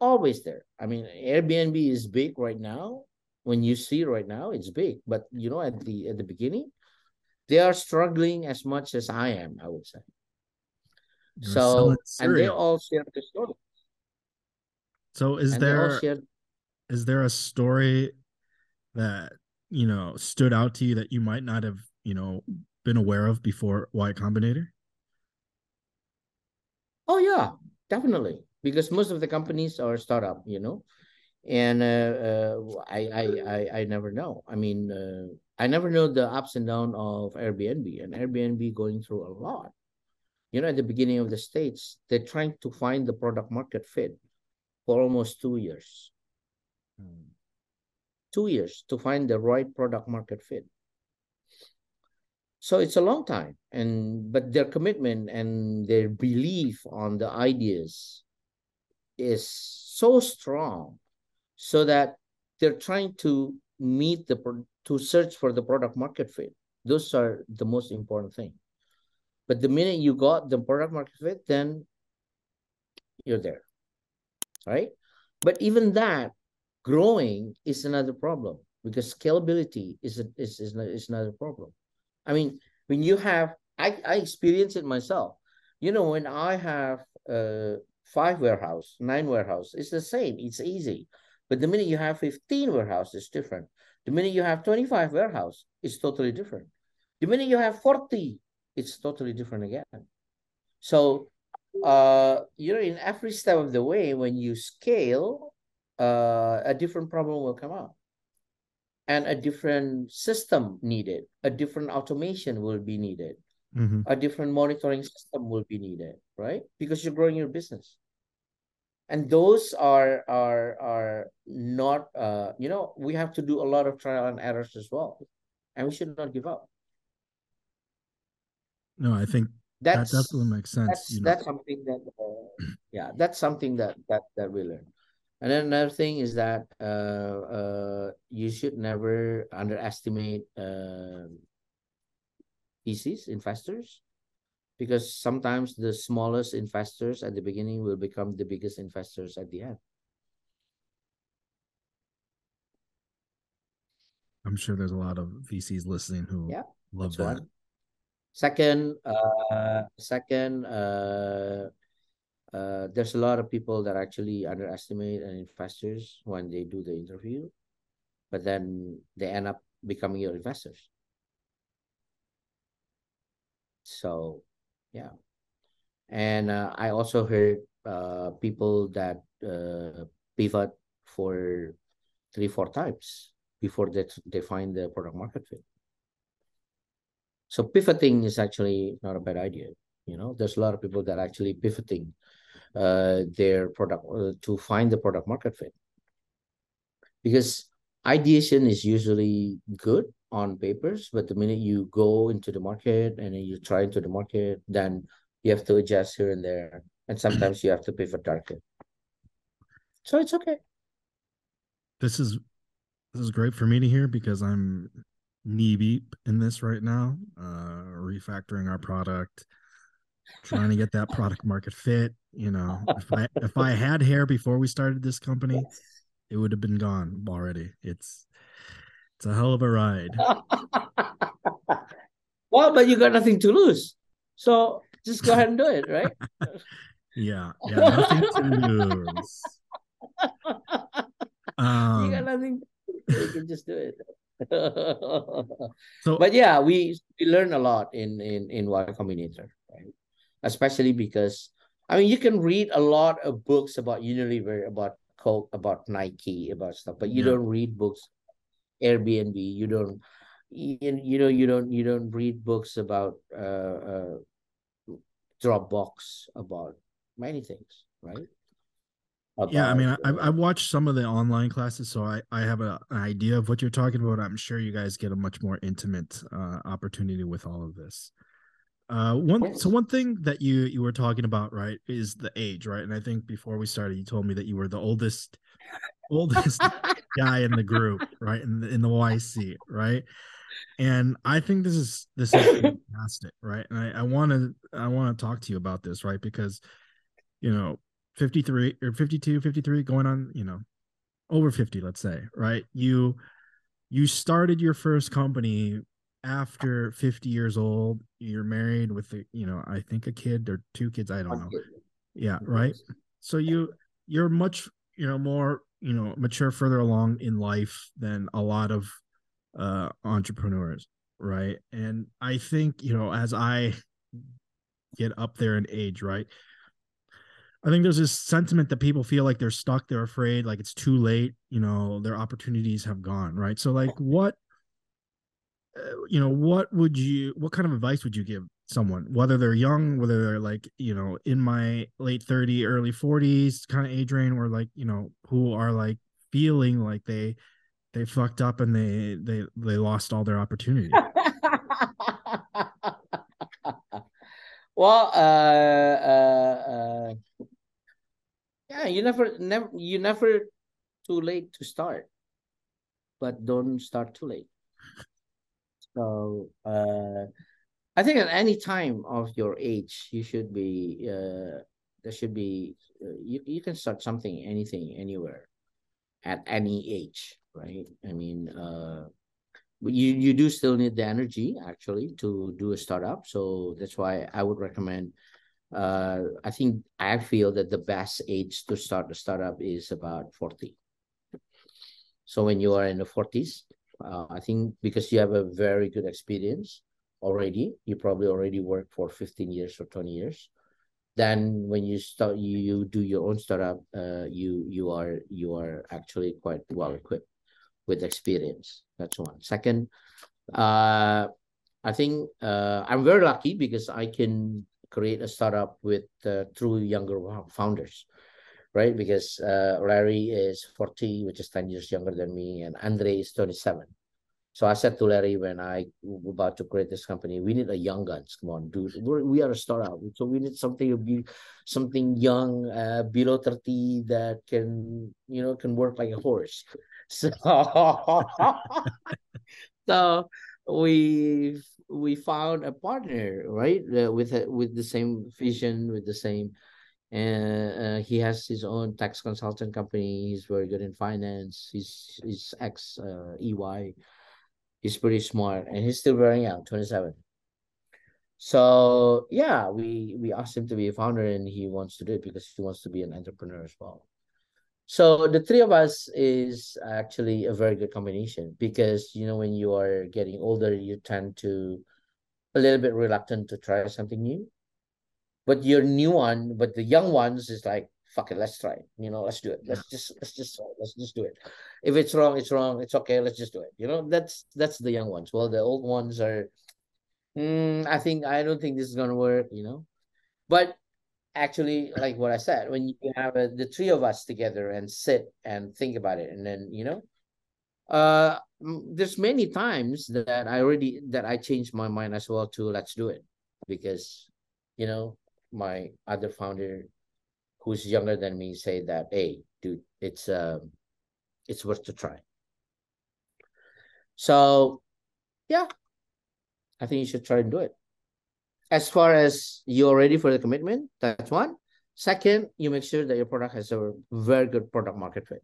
always there i mean airbnb is big right now when you see right now it's big but you know at the at the beginning they are struggling as much as i am i would say You're so and they all share the story So is and there share is there a story that you know stood out to you that you might not have you know been aware of before Y Combinator? Oh yeah, definitely. Because most of the companies are startup, you know, and uh, uh, I, I I I never know. I mean, uh, I never know the ups and downs of Airbnb, and Airbnb going through a lot. You know, at the beginning of the states, they're trying to find the product market fit for almost two years. Hmm. Two years to find the right product market fit. So it's a long time, and but their commitment and their belief on the ideas is so strong, so that they're trying to meet the to search for the product market fit. Those are the most important thing. But the minute you got the product market fit, then you're there, right? But even that growing is another problem because scalability is a, is is, is another problem. I mean, when you have, I, I experience it myself. You know, when I have uh, five warehouse, nine warehouse, it's the same. It's easy. But the minute you have 15 warehouse, it's different. The minute you have 25 warehouse, it's totally different. The minute you have 40, it's totally different again. So, uh, you know, in every step of the way, when you scale, uh, a different problem will come up. And a different system needed. A different automation will be needed. Mhm. a different monitoring system will be needed right? Because you're growing your business. And those are are are not uh you know we have to do a lot of trial and errors as well. And we should not give up No, I think that definitely makes sense. that's You know, that's something that uh, yeah that's something that that that we learn and then another thing is that uh uh you should never underestimate uh VCs investors because sometimes the smallest investors at the beginning will become the biggest investors at the end I'm sure there's a lot of VCs listening who Yeah, love that's that. one second uh second uh uh, there's a lot of people that actually underestimate an investors when they do the interview, but then they end up becoming your investors. So, yeah. And uh, I also heard uh, people that uh, pivot for three, four times before they, they find the product market fit. So pivoting is actually not a bad idea. You know, there's a lot of people that are actually pivoting uh, their product uh, to find the product market fit. Because ideation is usually good on papers, but the minute you go into the market and you try into the market, then you have to adjust here and there, and sometimes you have to pivot darker. So it's okay. This is this is great for me to hear because I'm knee deep in this right now, uh, refactoring our product, trying to get that product market fit. You know, if I if I had hair before we started this company, it would have been gone already. It's it's a hell of a ride. well, but you got nothing to lose, so just go ahead and do it, right? Yeah, yeah, nothing to lose. you got Um, nothing. You can just do it. So but yeah, we we learn a lot in in in Y Combinator, right? Especially because I mean, you can read a lot of books about Unilever, about Coke, about Nike, about stuff, but you Yeah. don't read books Airbnb. You don't, you, you know, you don't you don't read books about uh, uh Dropbox, about many things, right? Yeah i mean I, I've, watched some of the online classes so i i have a, an idea of what you're talking about. I'm sure you guys get a much more intimate uh, opportunity with all of this. Uh one so one thing that you you were talking about right is the age right? And i think before we started you told me that you were the oldest oldest guy in the group right in the, in the yc right? And i think this is this is fantastic right? And i want to i want to talk to you about this right? Because you know 53 or 52 53 going on you know over 50 let's say right? You you started your first company after 50 years old. You're married with you know i think a kid or two kids i don't know. yeah right? so you you're much you know more you know mature further along in life than a lot of uh entrepreneurs right? And i think you know as i get up there in age right i think there's this sentiment that people feel like they're stuck they're afraid like it's too late you know their opportunities have gone right? So like what uh, you know what would you what kind of advice would you give someone whether they're young whether they're like you know in my late 30 early 40s kind of age range or like you know who are like feeling like they they fucked up and they they they lost all their opportunity? Well, uh, uh, uh, yeah, you never, never, you never too late to start, but don't start too late. So, uh, I think at any time of your age, you should be, uh, there should be, uh, you, you can start something, anything, anywhere, at any age, right? I mean, uh, but you you do still need the energy actually to do a startup so that's why i would recommend uh i think i feel that the best age to start a startup is about 40 so when you are in the 40s uh, i think because you have a very good experience already you probably already work for 15 years or 20 years then when you start you, you do your own startup uh you you are you are actually quite well equipped with experience. That's one. Second, uh, I think uh, I'm very lucky because I can create a startup with uh, through younger founders, right? Because uh, Larry is 40, which is 10 years younger than me, and Andre is 27. So I said to Larry when I was about to create this company, we need a young guns. Come on, dude. We're, we are a startup, so we need something to be something young, uh, below 30 that can you know can work like a horse. So, so we we found a partner, right, uh, with a, with the same vision, with the same. And uh, he has his own tax consultant company. He's very good in finance. He's he's ex uh, EY. He's pretty smart, and he's still very young, twenty seven. So yeah, we we asked him to be a founder, and he wants to do it because he wants to be an entrepreneur as well. So the three of us is actually a very good combination because you know when you are getting older, you tend to a little bit reluctant to try something new. But your new one, but the young ones is like, fuck it, let's try it. You know, let's do it. Let's just let's just let's just do it. If it's wrong, it's wrong. It's okay. Let's just do it. You know, that's that's the young ones. Well, the old ones are, mm, I think I don't think this is gonna work. You know, but actually like what i said when you have a, the three of us together and sit and think about it and then you know uh there's many times that i already that i changed my mind as well to let's do it because you know my other founder who's younger than me say that hey dude it's um it's worth to try. So yeah i think you should try and do it as far as you're ready for the commitment, that's one. Second, you make sure that your product has a very good product market fit,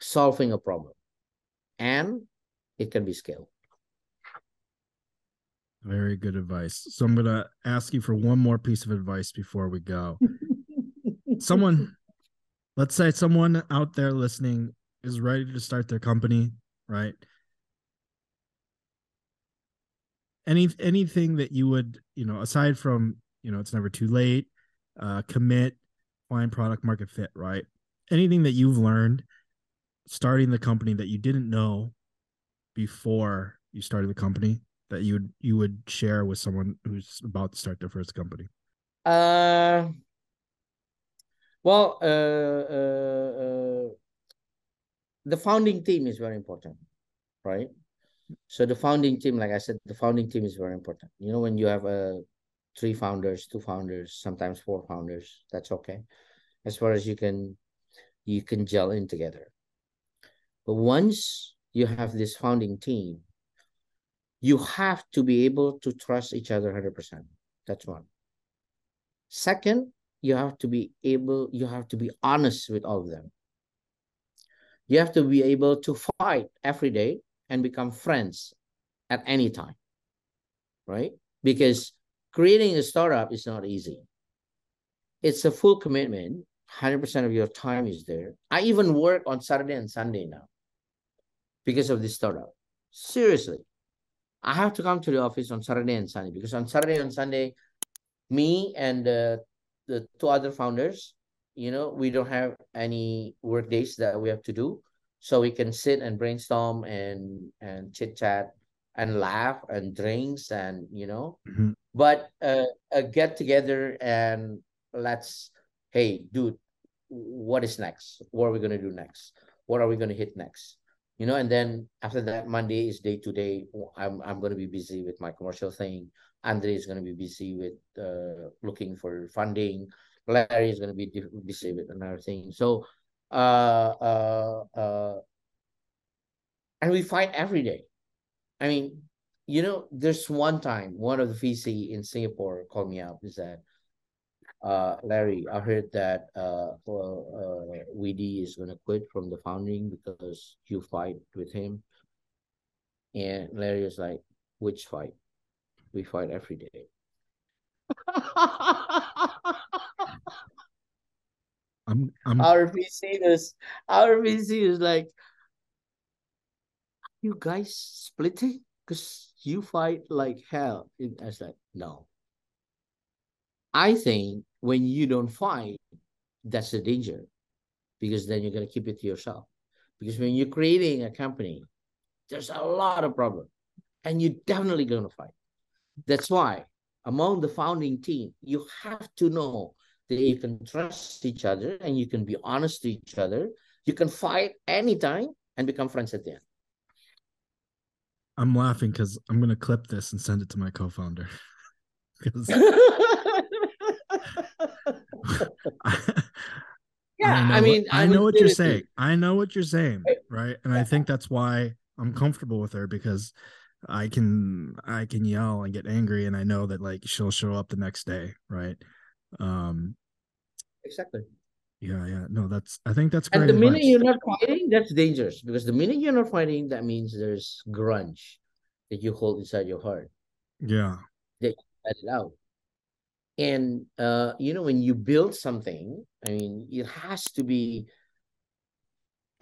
solving a problem, and it can be scaled. Very good advice. So I'm gonna ask you for one more piece of advice before we go. someone, let's say someone out there listening is ready to start their company, right? Any anything that you would you know aside from you know it's never too late uh commit find product market fit right anything that you've learned starting the company that you didn't know before you started the company that you would you would share with someone who's about to start their first company uh Well, uh, uh, uh, the founding team is very important, right? So the founding team, like I said, the founding team is very important. You know, when you have a uh, three founders, two founders, sometimes four founders, that's okay. As far as you can, you can gel in together. But once you have this founding team, you have to be able to trust each other 100%. That's one. Second, you have to be able, you have to be honest with all of them. You have to be able to fight every day and become friends at any time, right? Because creating a startup is not easy. It's a full commitment. 100% of your time is there. I even work on Saturday and Sunday now because of this startup. Seriously. I have to come to the office on Saturday and Sunday because on Saturday and Sunday, me and uh, the two other founders, you know, we don't have any work days that we have to do. So we can sit and brainstorm and and chit chat and laugh and drinks and you know. Mm-hmm. but uh, a get together and let's hey dude what is next? What are we going to do next? What are we going to hit next? You know and then after that monday is day to day. I'm, I'm going to be busy with my commercial thing. Andre is going to be busy with uh, looking for funding. Larry is going to be busy with another thing. So and we fight every day I mean, you know, there's one time one of the VC in Singapore called me up. Is that uh, Larry? I heard that uh, well, uh, Widi is gonna quit from the founding because you fight with him. And Larry is like, "Which fight? We fight every day." I'm, I'm... Our VC is our VC is like, you guys splitting? Because you fight like hell. I was like, no. I think when you don't fight, that's the danger. Because then you're to keep it to yourself. Because when you're creating a company, there's a lot of problem. And you're definitely to fight. That's why among the founding team, you have to know you can trust each other and you can be honest to each other. You can fight anytime and become friends at the end. I'm laughing because I'm gonna clip this and send it to my co-founder. yeah, I, I, mean, I, I know what you're saying. I know what you're saying, right? And I think that's why I'm comfortable with her because I can I can yell and get angry, and I know that like she'll show up the next day, right? Um, exactly. Yeah, yeah. No, that's I think that's great. And the advice. minute you're not fighting, that's dangerous because the minute you're not fighting, that means there's grunge that you hold inside your heart. Yeah. That you let it out. And uh, you know, when you build something, I mean, it has to be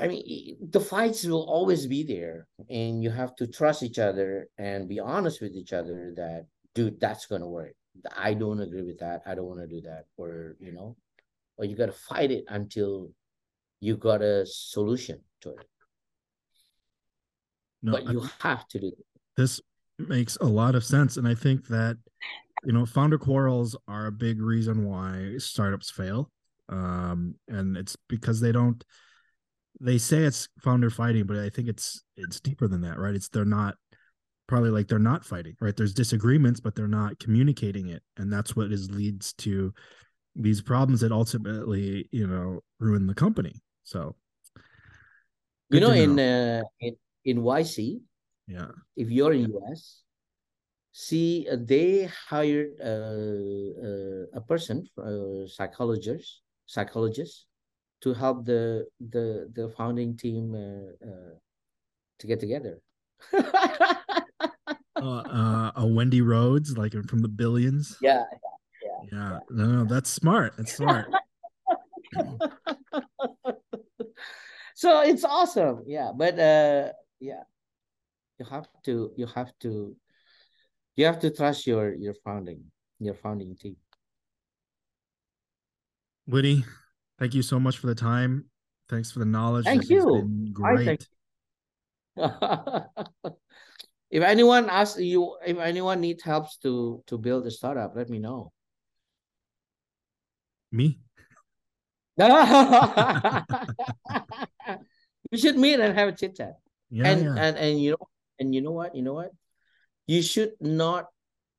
I mean, the fights will always be there, and you have to trust each other and be honest with each other that, dude, that's gonna work. I don't agree with that. I don't want to do that, or you know, or you got to fight it until you got a solution to it. No, but you I, have to do it. This makes a lot of sense. And I think that, you know, founder quarrels are a big reason why startups fail. Um, and it's because they don't, they say it's founder fighting, but I think it's, it's deeper than that, right? It's, they're not probably like they're not fighting, right? There's disagreements, but they're not communicating it. And that's what is leads to these problems that ultimately you know ruin the company. So you know, know, in uh, in in yc yeah. if you're in us see uh, they hired uh, uh, a person a psychologist psychologist to help the the the founding team uh, uh, to get together. Uh, a wendy rhodes like from the billions? Yeah yeah. No, no, that's smart. That's smart. so it's awesome. Yeah. But uh yeah. You have to you have to you have to trust your your founding, your founding team. Widi, thank you so much for the time. Thanks for the knowledge. Thank this you. great. Thank you. if anyone asks you if anyone needs helps to to build a startup, let me know. Me? we should meet and have a chit chat. Yeah, and yeah. and and you know and you know what you know what you should not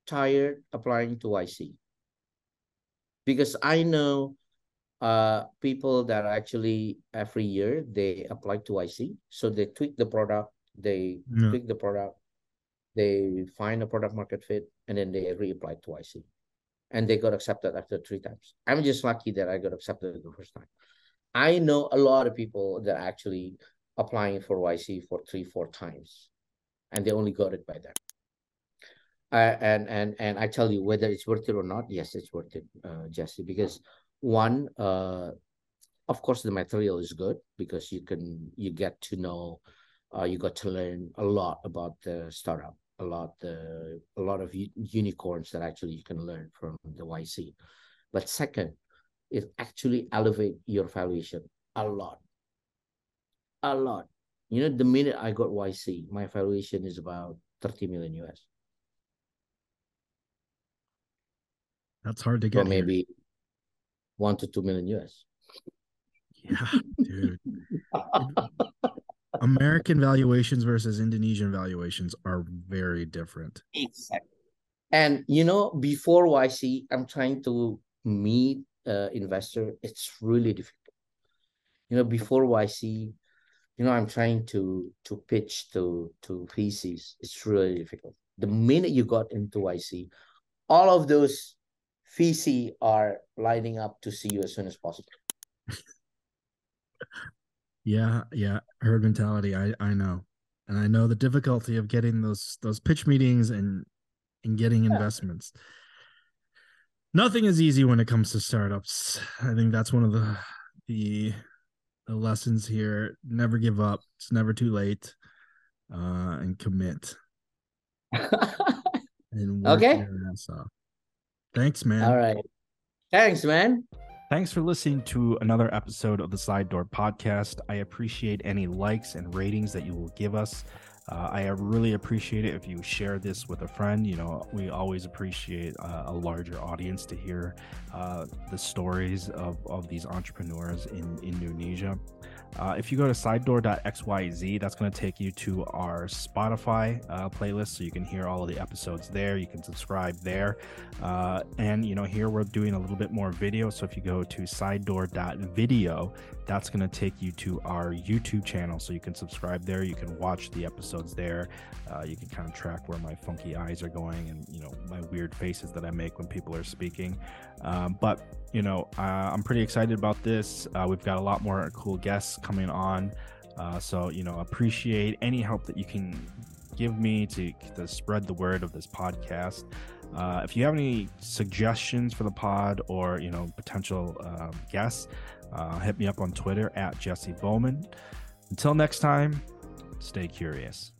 tired applying to YC because I know uh people that actually every year they apply to YC so they tweak the product they Yeah. tweak the product they find a product market fit and then they reapply to YC and they got accepted after three times I'm just lucky that I got accepted the first time I know a lot of people that actually applying for YC for three, four times, and they only got it by then. Uh, and and and I tell you whether it's worth it or not. Yes, it's worth it, uh, Jesse, because one, uh, of course, the material is good because you can you get to know, uh, you got to learn a lot about the startup, a lot the a lot of u- unicorns that actually you can learn from the YC. But second, it actually elevate your valuation a lot a lot you know the minute i got yc my valuation is about 30 million us That's hard to or get. here. maybe one to two million us Yeah, dude. American valuations versus Indonesian valuations are very different. exactly. And you know before yc i'm trying to meet uh, investor it's really difficult. You know before yc you know i'm trying to to pitch to to vcs it's really difficult. The minute you got into yc all of those vc are lining up to see you as soon as possible Yeah, yeah. Herd mentality. I I know. And I know the difficulty of getting those those pitch meetings and and getting Yeah. investments. Nothing is easy when it comes to startups. I think that's one of the the the lessons here. Never give up. It's never too late. Uh and commit and Okay. your ass off. Thanks, man. all right thanks man Thanks for listening to another episode of the Sidedoor Podcast. I appreciate any likes and ratings that you will give us. Uh, I really appreciate it if you share this with a friend. You know, we always appreciate uh, a larger audience to hear uh, the stories of, of these entrepreneurs in Indonesia. Uh, if you go to sidedoor.xyz, that's going to take you to our Spotify uh, playlist, so you can hear all of the episodes there. You can subscribe there, uh, and you know here we're doing a little bit more video. So if you go to sidedoor.video, that's going to take you to our YouTube channel, so you can subscribe there. You can watch the episodes there. Uh, you can kind of track where my funky eyes are going, and you know my weird faces that I make when people are speaking. Um, but you know, uh, I'm pretty excited about this. Uh, we've got a lot more cool guests coming on. Uh, so, you know, appreciate any help that you can give me to, to spread the word of this podcast. Uh, if you have any suggestions for the pod or, you know, potential um, guests, uh, hit me up on Twitter at Jesse Bouman. Until next time, stay curious.